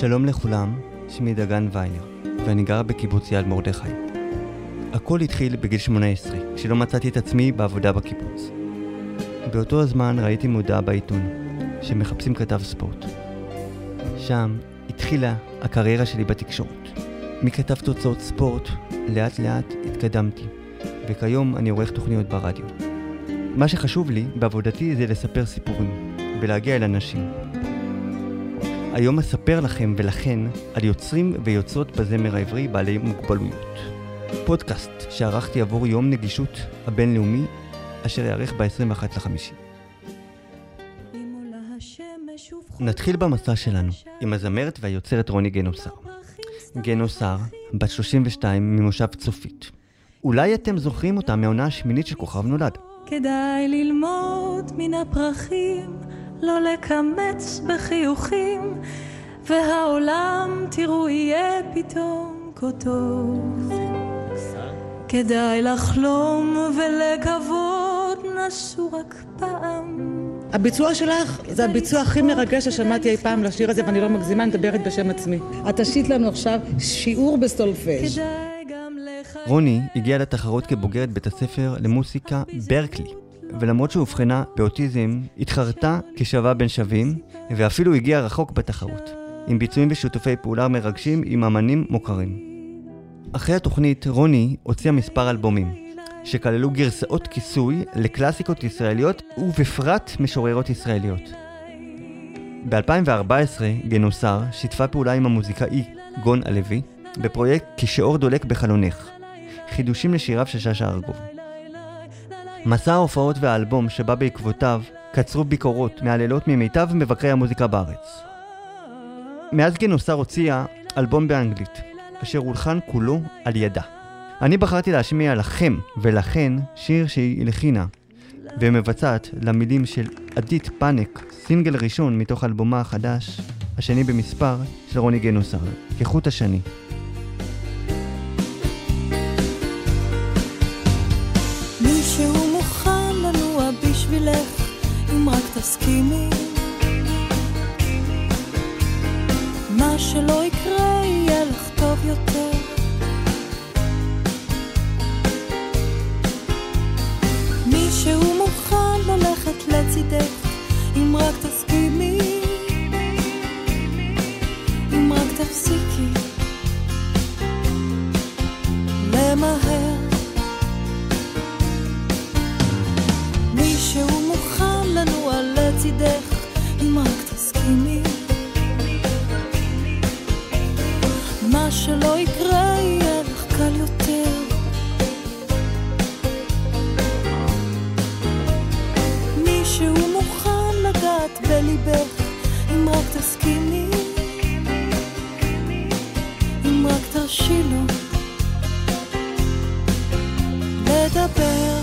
שלום לכולם, שמי דגן ויינר, ואני גר בקיבוץ יד מרדכי. הכל התחיל בגיל 18, כשלא מצאתי את עצמי בעבודה בקיבוץ. באותו הזמן ראיתי מודעה בעיתון, שמחפשים כתב ספורט. שם התחילה הקריירה שלי בתקשורת. מכתב תוצאות ספורט, לאט לאט התקדמתי, וכיום אני עורך תוכניות ברדיו. מה שחשוב לי בעבודתי זה לספר סיפורים, ולהגיע אל אנשים. היום אספר לכם ולכן על יוצרים ויוצרות בזמר העברי בעלי מוגבלויות. פודקאסט שערכתי עבור יום נגישות הבינלאומי, אשר יארך ב-21 לחמישי. נתחיל במסע שלנו עם הזמרת והיוצרת רוני גנוסר. גנוסר, בת 32 ממושב צופית. אולי אתם זוכרים אותה מהעונה השמינית של כוכב נולד. כדאי ללמוד מן הפרחים לא לקמץ בחיוכים, והעולם תראו יהיה פתאום כה טוב. כדאי לחלום ולקוות, נסו רק פעם. הביצוע שלך זה הביצוע הכי מרגש ששמעתי אי פעם לשיר הזה, ואני לא מגזימה, אני מדברת בשם עצמי. את עשית לנו עכשיו שיעור בסטולפז'. רוני הגיעה לתחרות כבוגרת בית הספר למוסיקה ברקלי. ולמרות שאובחנה באוטיזם, התחרתה כשווה בין שווים, ואפילו הגיעה רחוק בתחרות, עם ביצועים ושיתופי פעולה מרגשים עם אמנים מוכרים. אחרי התוכנית, רוני הוציאה מספר אלבומים, שכללו גרסאות כיסוי לקלאסיקות ישראליות, ובפרט משוררות ישראליות. ב-2014, גנוסר שיתפה פעולה עם המוזיקאי גון הלוי, בפרויקט כשאור דולק בחלונך, חידושים לשיריו של שאשא ארגוב. מסע ההופעות והאלבום שבא בעקבותיו קצרו ביקורות מהלילות ממיטב מבקרי המוזיקה בארץ. מאז גנוסר הוציאה אלבום באנגלית, אשר הולחן כולו על ידה. אני בחרתי להשמיע לכם ולכן שיר שהיא הלחינה ומבצעת למילים של עדית פאנק, סינגל ראשון מתוך אלבומה החדש, השני במספר של רוני גנוסר, כחוט השני. da bell.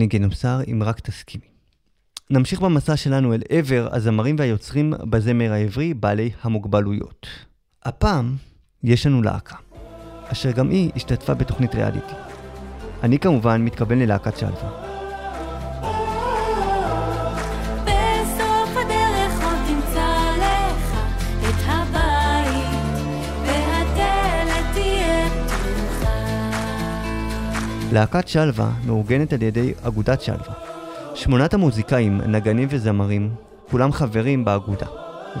רוני גנוסר, אם רק תסכימי. נמשיך במסע שלנו אל עבר הזמרים והיוצרים בזמר העברי בעלי המוגבלויות. הפעם יש לנו להקה, אשר גם היא השתתפה בתוכנית ריאליטי. אני כמובן מתכוון ללהקת שלווה. להקת שלווה מאורגנת על ידי אגודת שלווה. שמונת המוזיקאים, נגנים וזמרים, כולם חברים באגודה,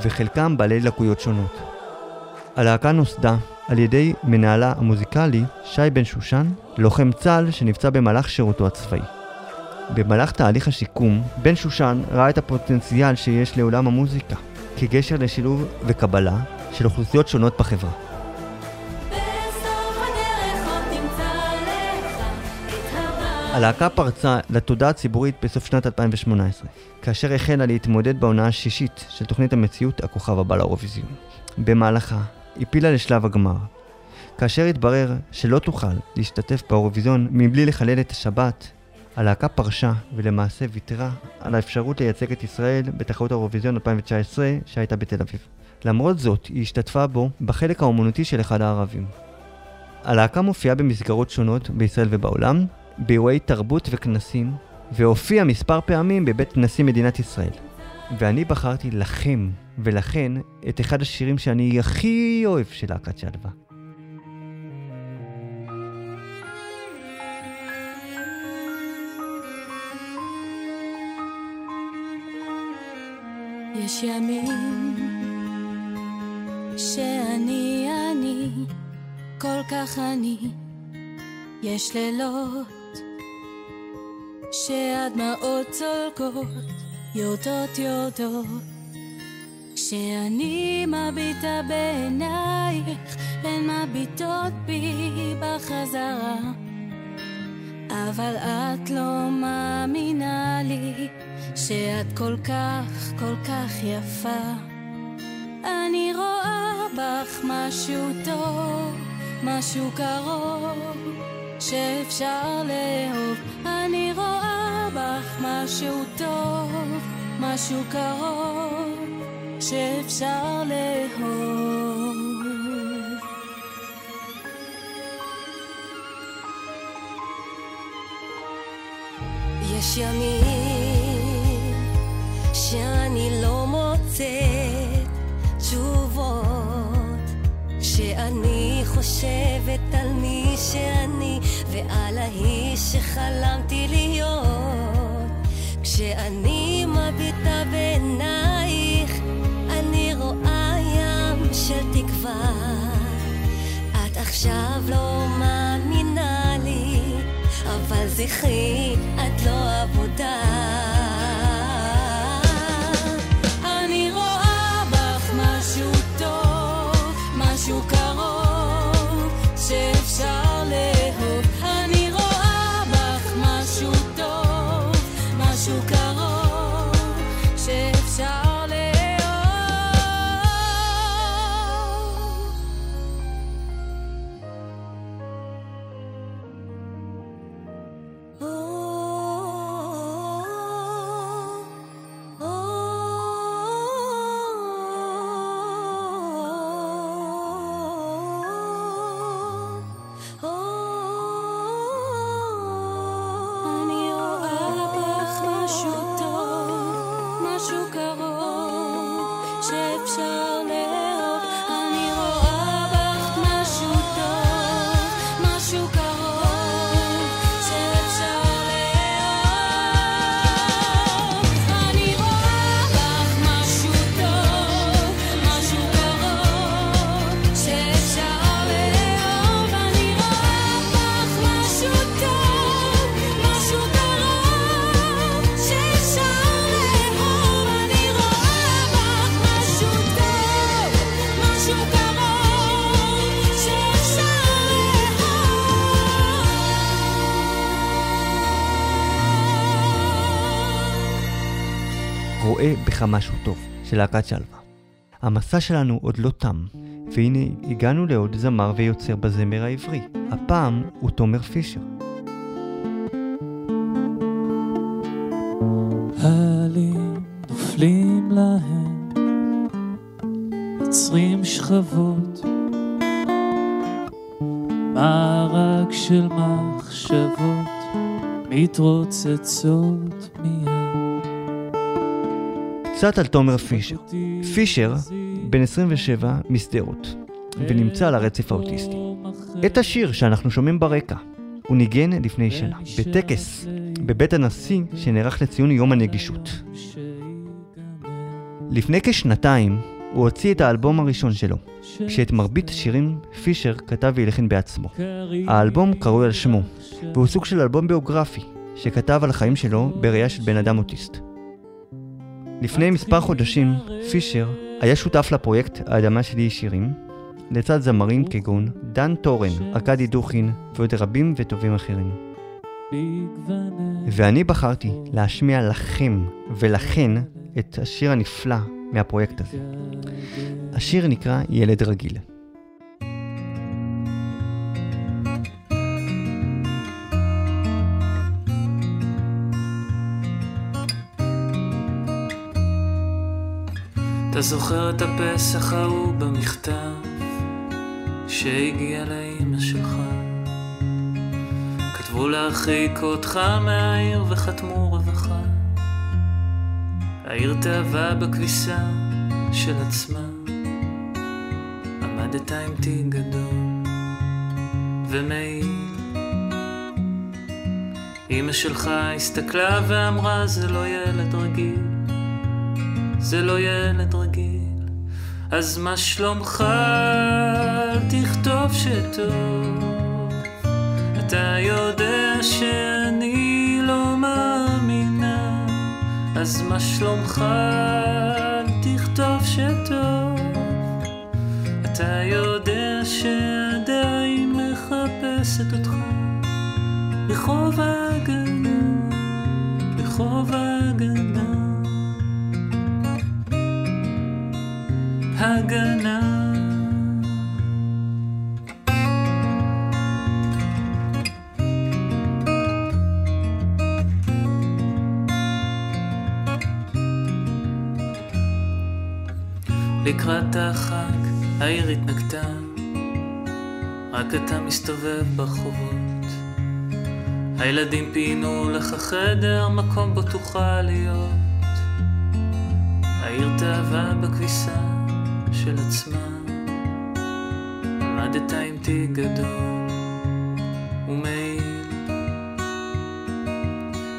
וחלקם בעלי לקויות שונות. הלהקה נוסדה על ידי מנהלה המוזיקלי שי בן שושן, לוחם צה"ל שנפצע במהלך שירותו הצבאי. במהלך תהליך השיקום, בן שושן ראה את הפוטנציאל שיש לעולם המוזיקה, כגשר לשילוב וקבלה של אוכלוסיות שונות בחברה. הלהקה פרצה לתודעה הציבורית בסוף שנת 2018, כאשר החלה להתמודד בעונה השישית של תוכנית המציאות הכוכב הבא לאירוויזיון. במהלכה הפילה לשלב הגמר. כאשר התברר שלא תוכל להשתתף באירוויזיון מבלי לחלל את השבת, הלהקה פרשה ולמעשה ויתרה על האפשרות לייצג את ישראל בתחרות האירוויזיון 2019 שהייתה בתל אביב. למרות זאת, היא השתתפה בו בחלק האומנותי של אחד הערבים. הלהקה מופיעה במסגרות שונות בישראל ובעולם, באירועי תרבות וכנסים, והופיע מספר פעמים בבית נשיא מדינת ישראל. ואני בחרתי לכם ולכן את אחד השירים שאני הכי אוהב של להקת שלווה. יש ימים שאני אני, כל כך אני, יש לילות שהדמעות צולקות, יורדות יורדות. כשאני מביטה בעינייך, הן מביטות בי בחזרה. אבל את לא מאמינה לי שאת כל כך, כל כך יפה. אני רואה בך משהו טוב, משהו קרוב, שאפשר לאהוב. אני רואה בך משהו טוב, משהו קרוב, שאפשר לאהוב. יש ימים שאני לא מוצאת תשובות, שאני חושבת על מי שאני האיש שחלמתי להיות. כשאני מביטה בעינייך, אני רואה ים של תקווה. את עכשיו לא מאמינה לי, אבל זכרי, את לא עבודה. משהו רואה בך משהו טוב, של להקת שלווה. המסע שלנו עוד לא תם, והנה הגענו לעוד זמר ויוצר בזמר העברי. הפעם הוא תומר פישר. נופלים להם, יוצרים שכבות, מארג של מחשבות מתרוצצות מי. קצת על תומר פישר. פישר, בן 27, משדרות, ונמצא על הרצף האוטיסטי. את השיר שאנחנו שומעים ברקע, הוא ניגן לפני שנה, בטקס בבית הנשיא שנערך לציון יום הנגישות. לפני כשנתיים הוא הוציא את האלבום הראשון שלו, כשאת מרבית השירים פישר כתב והלחין בעצמו. האלבום קרוי על שמו, והוא סוג של אלבום ביוגרפי, שכתב על החיים שלו בראייה של בן אדם אוטיסט. לפני מספר חודשים, פישר היה שותף לפרויקט האדמה שלי היא שירים, לצד זמרים כגון דן טורן, ארכדי דוכין ועוד רבים וטובים אחרים. ואני בחרתי להשמיע לכם ולכן את השיר הנפלא מהפרויקט הזה. השיר נקרא ילד רגיל. אתה זוכר את הפסח ההוא במכתב שהגיע לאימא שלך? כתבו להרחיק אותך מהעיר וחתמו רווחה. העיר תאווה בכביסה של עצמה. עמדת עם תיק גדול ומעיל. אמא שלך הסתכלה ואמרה זה לא ילד רגיל זה לא ילד רגיל. אז מה שלומך? תכתוב שטוב. אתה יודע שאני לא מאמינה. אז מה שלומך? תכתוב שטוב. אתה יודע שעדיין מחפשת אותך. רחוב ההגנה, רחוב ההגנה הגנה לקראת החג העיר התנגתה, רק אתה מסתובב ברחובות. הילדים פינו לך חדר, מקום בו תוכל להיות. העיר תאווה בכביסה של עצמה, עמדת עם תיק גדול ומעיל.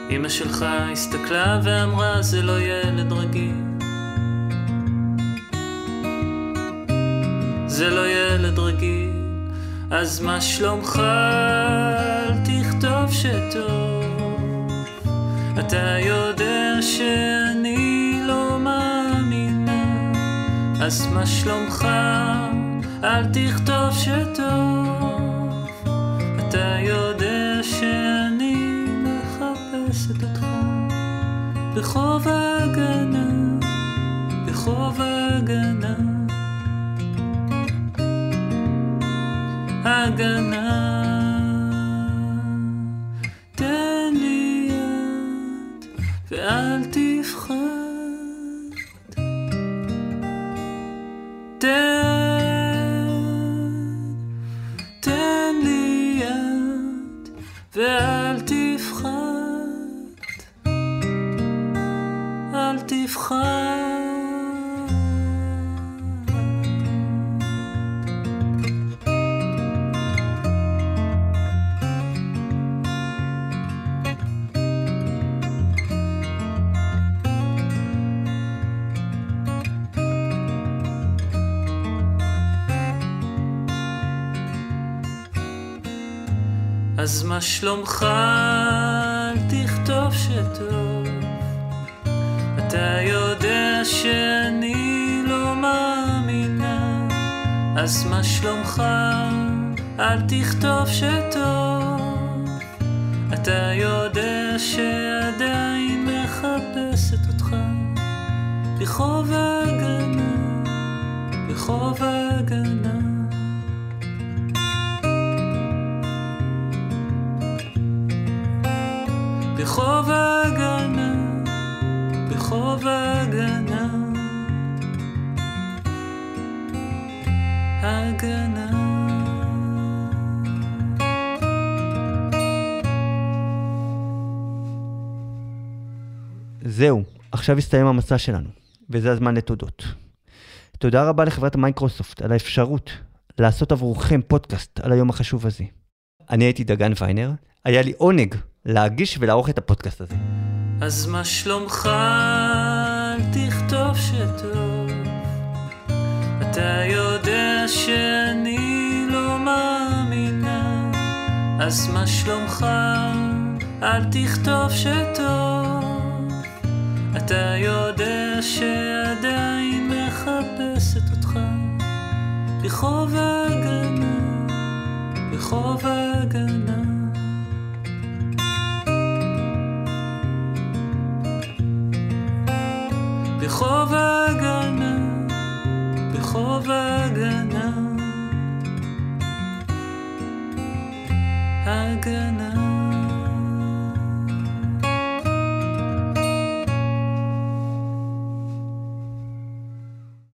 אמא שלך הסתכלה ואמרה זה לא ילד רגיל. זה לא ילד רגיל, אז מה שלומך? אל תכתוב שטוב. אתה יודע שאני אז מה שלומך? אל תכתוב שטוב. אתה יודע שאני מחפשת אותך ברחוב ההגנה, ברחוב ההגנה. הגנה. אז מה שלומך? אל תכתוב שטוב. אתה יודע שאני לא מאמינה. אז מה שלומך? אל תכתוב שטוב. אתה יודע שעדיין מחפשת אותך ברחוב ההגנה, ברחוב ההגנה. סכנה. זהו, עכשיו הסתיים המסע שלנו, וזה הזמן לתודות. תודה רבה לחברת מייקרוסופט על האפשרות לעשות עבורכם פודקאסט על היום החשוב הזה. אני הייתי דגן ויינר, היה לי עונג להגיש ולערוך את הפודקאסט הזה. אז מה שלומך? אל תכתוב שטוב. אתה יודע שאני לא מאמינה. אז מה שלומך? אל תכתוב שטוב. אתה יודע שעדיין מחפשת אותך. רחוב ההגנה, רחוב ההגנה. רחוב ההגנה,